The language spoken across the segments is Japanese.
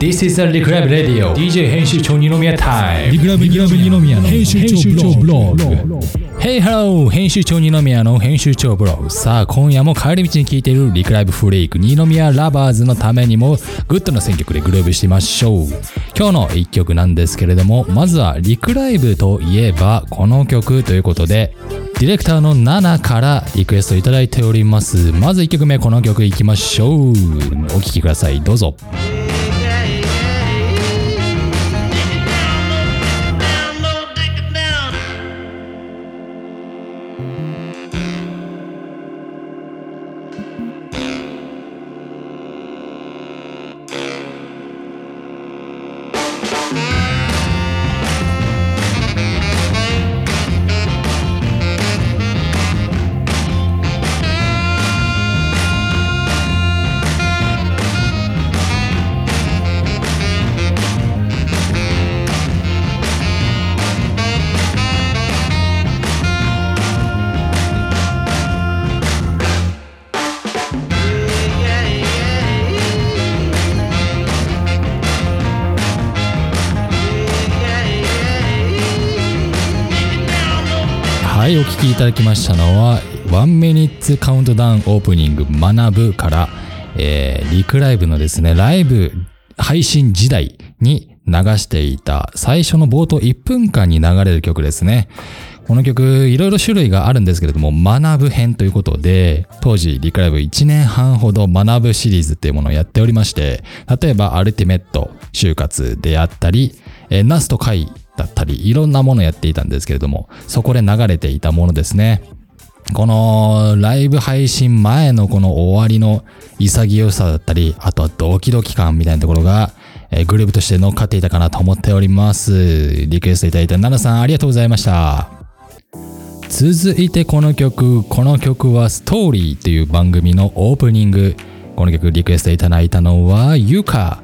This is a Reclive Radio. DJ 編集長二宮タイムリクライブ二宮の編集長ブログ Hey Hello. 編集長二宮の編集長ブログさあ今夜も帰り道に聴いているリクライブフレイク二宮ラバーズのためにもグッドな選曲でグルーブしてみましょう今日の一曲なんですけれどもまずはリクライブといえばこの曲ということでディレクターのナからリクエストいただいておりますまず1曲目この曲いきましょうお聴きくださいどうぞ Mm-hmm. はいお聴きいただきましたのは「1 Minute Countdown Opening 学ぶ」から、えーリクライブのですねライブ配信時代に流していた最初の冒頭1分間に流れる曲ですね。この曲いろいろ種類があるんですけれども学ぶ編ということで当時リクライブ1年半ほど学ぶシリーズっていうものをやっておりまして例えばアルティメット就活であったり、えーナスとカイだったりいろんなものやっていたんですけれどもそこで流れていたものですね。このライブ配信前のこの終わりの潔さだったりあとはドキドキ感みたいなところが、えグループとして乗っかっていたかなと思っております。リクエストいただいた奈々さんありがとうございました。続いてこの曲この曲は「ストーリーという番組のオープニング。この曲リクエストいただいたのはゆか。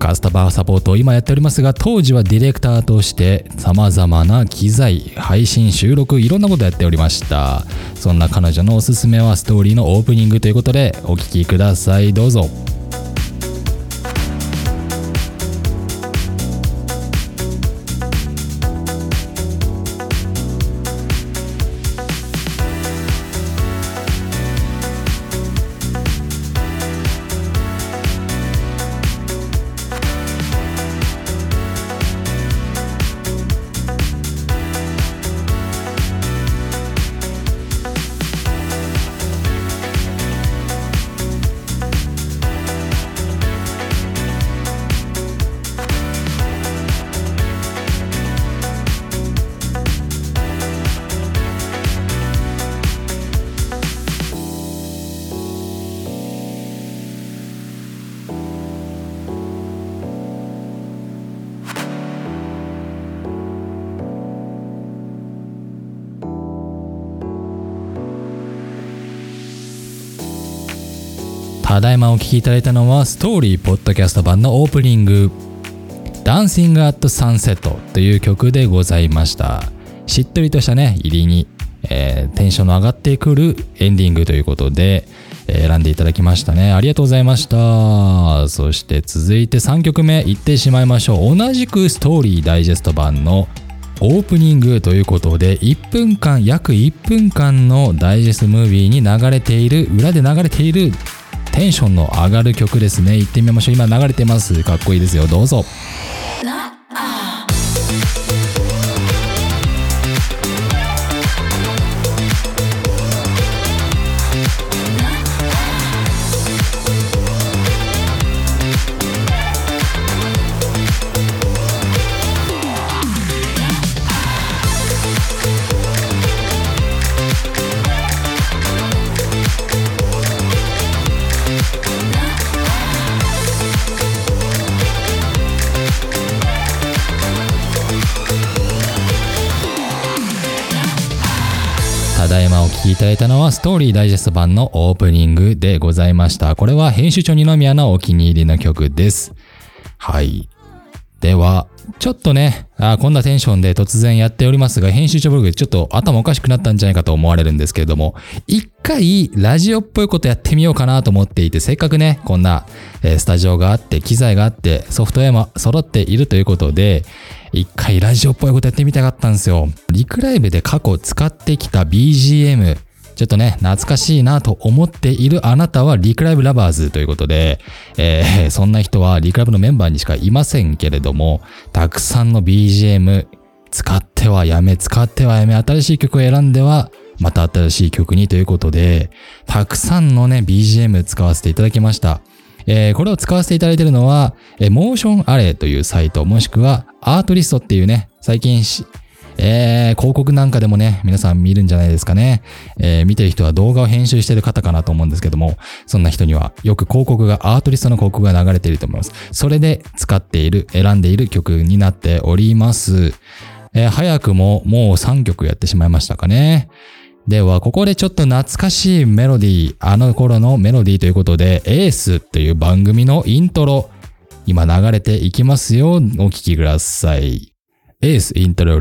カスタマーサポートを今やっておりますが当時はディレクターとして様々な機材配信収録いろんなことやっておりましたそんな彼女のおすすめはストーリーのオープニングということでお聴きくださいどうぞただいまお聴きいただいたのはストーリーポッドキャスト版のオープニング「Dancing at Sunset」という曲でございました。しっとりとしたね入りに、えーテンションの上がってくるエンディングということで、え選んでいただきましたね。ありがとうございました。そして続いて3曲目いってしまいましょう。同じくストーリーダイジェスト版のオープニングということで1分間約1分間のダイジェストムービーに流れている裏で流れているテンションの上がる曲ですね。行ってみましょう。今流れてます。かっこいいですよ。どうぞ。ただいまお聴きいただいたのはストーリーダイジェスト版のオープニングでございました。これは編集長二宮のお気に入りの曲です。はい。では、ちょっとね、あこんなテンションで突然やっておりますが、編集長ブログでちょっと頭おかしくなったんじゃないかと思われるんですけれども、一回ラジオっぽいことやってみようかなと思っていて、せっかくね、こんな、えスタジオがあって、機材があって、ソフトウェアも揃っているということで、一回ラジオっぽいことやってみたかったんですよ。リクライブで過去使ってきた BGM、ちょっとね、懐かしいなと思っているあなたはリクライブラバーズということで、えー そんな人はリクライブのメンバーにしかいませんけれども、たくさんの BGM 使ってはやめ、使ってはやめ、新しい曲を選んでは、また新しい曲にということで、たくさんのね、BGM 使わせていただきました。えーこれを使わせていただいているのは、えー、モーションアレイというサイト、もしくはアートリストっていうね、最近し、えー広告なんかでもね、皆さん見るんじゃないですかね。えー見てる人は動画を編集してる方かなと思うんですけども、そんな人にはよく広告が、アートリストの広告が流れていると思います。それで使っている、選んでいる曲になっております。えー早くももう3曲やってしまいましたかね。では、ここでちょっと懐かしいメロディー、あの頃のメロディーということで、エースっていう番組のイントロ、今流れていきますよ。お聴きください。エースイントロ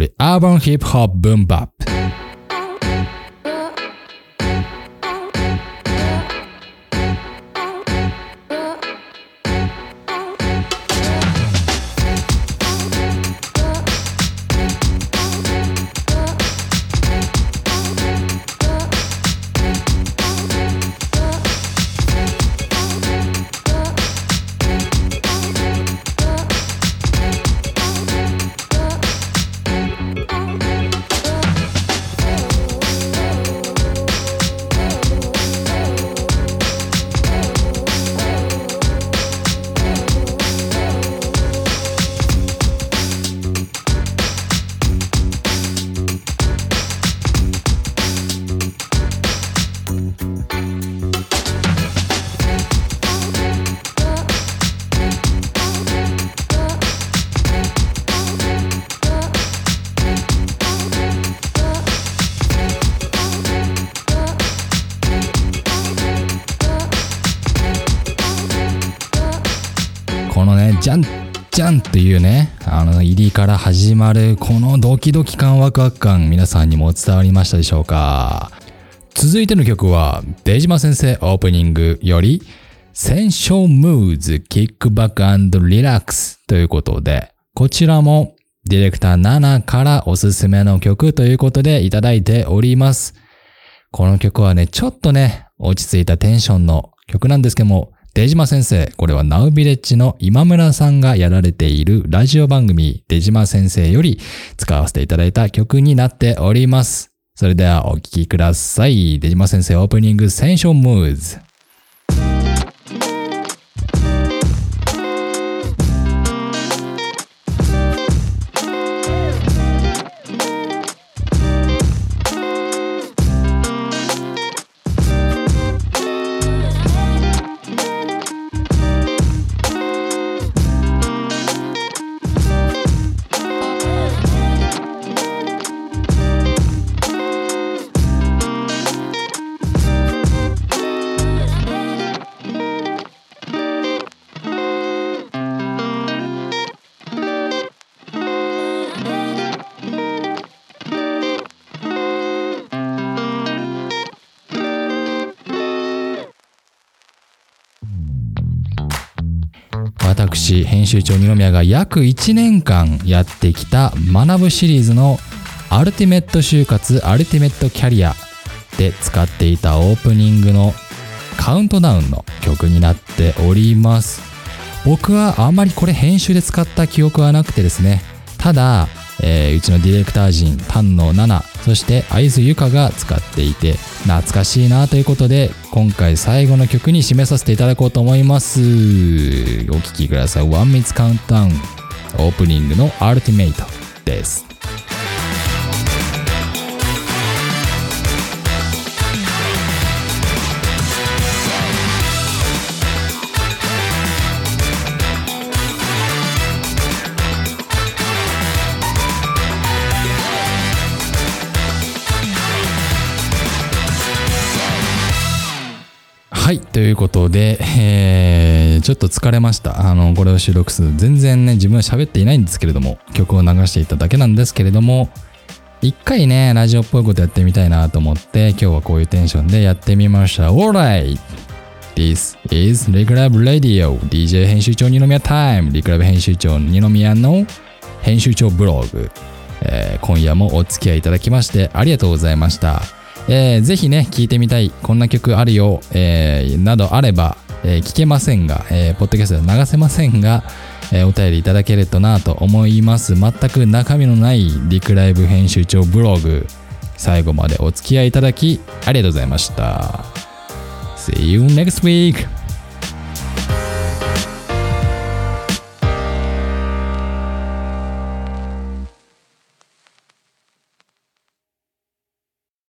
じゃんじゃんっていうね、あの、入りから始まる、このドキドキ感、ワクワク感、皆さんにも伝わりましたでしょうか続いての曲は、出島先生オープニングより、センションムーズキックバックリラックスということで、こちらもディレクター7からおすすめの曲ということでいただいております。この曲はね、ちょっとね、落ち着いたテンションの曲なんですけども、出島先生、これはナウビレッジの今村さんがやられているラジオ番組、出島先生より使わせていただいた曲になっております。それではお聴きください。出島先生オープニングセンションムーズ。私、編集長二宮が約1年間やってきた学ぶシリーズのアルティメット就活アルティメットキャリアで使っていたオープニングのカウントダウンの曲になっております。僕はあまりこれ編集で使った記憶はなくてですね、ただ、えーうちのディレクター陣、丹野奈々、そして会津ゆかが使っていて、懐かしいなということで、今回最後の曲に締めさせていただこうと思います。お聴きください。ワンミツカウントダウン、オープニングのアルティメイトです。はい。ということで、えーちょっと疲れました。あの、これを収録する。全然ね、自分は喋っていないんですけれども、曲を流していただけなんですけれども、一回ね、ラジオっぽいことやってみたいなと思って、今日はこういうテンションでやってみました。Alright! This is リクラブ Radio DJ 編集長二宮タイムリクラブ編集長二宮の編集長ブログ、えー今夜もお付き合いいただきましてありがとうございました、えーぜひね聞いてみたいこんな曲あるよ、えーなどあれば、えー聞けませんが、えーポッドキャストでは流せませんが、えーお便りいただけるとなと思います全く中身のないリクライブ編集長ブログ最後までお付き合いいただきありがとうございました See you next week!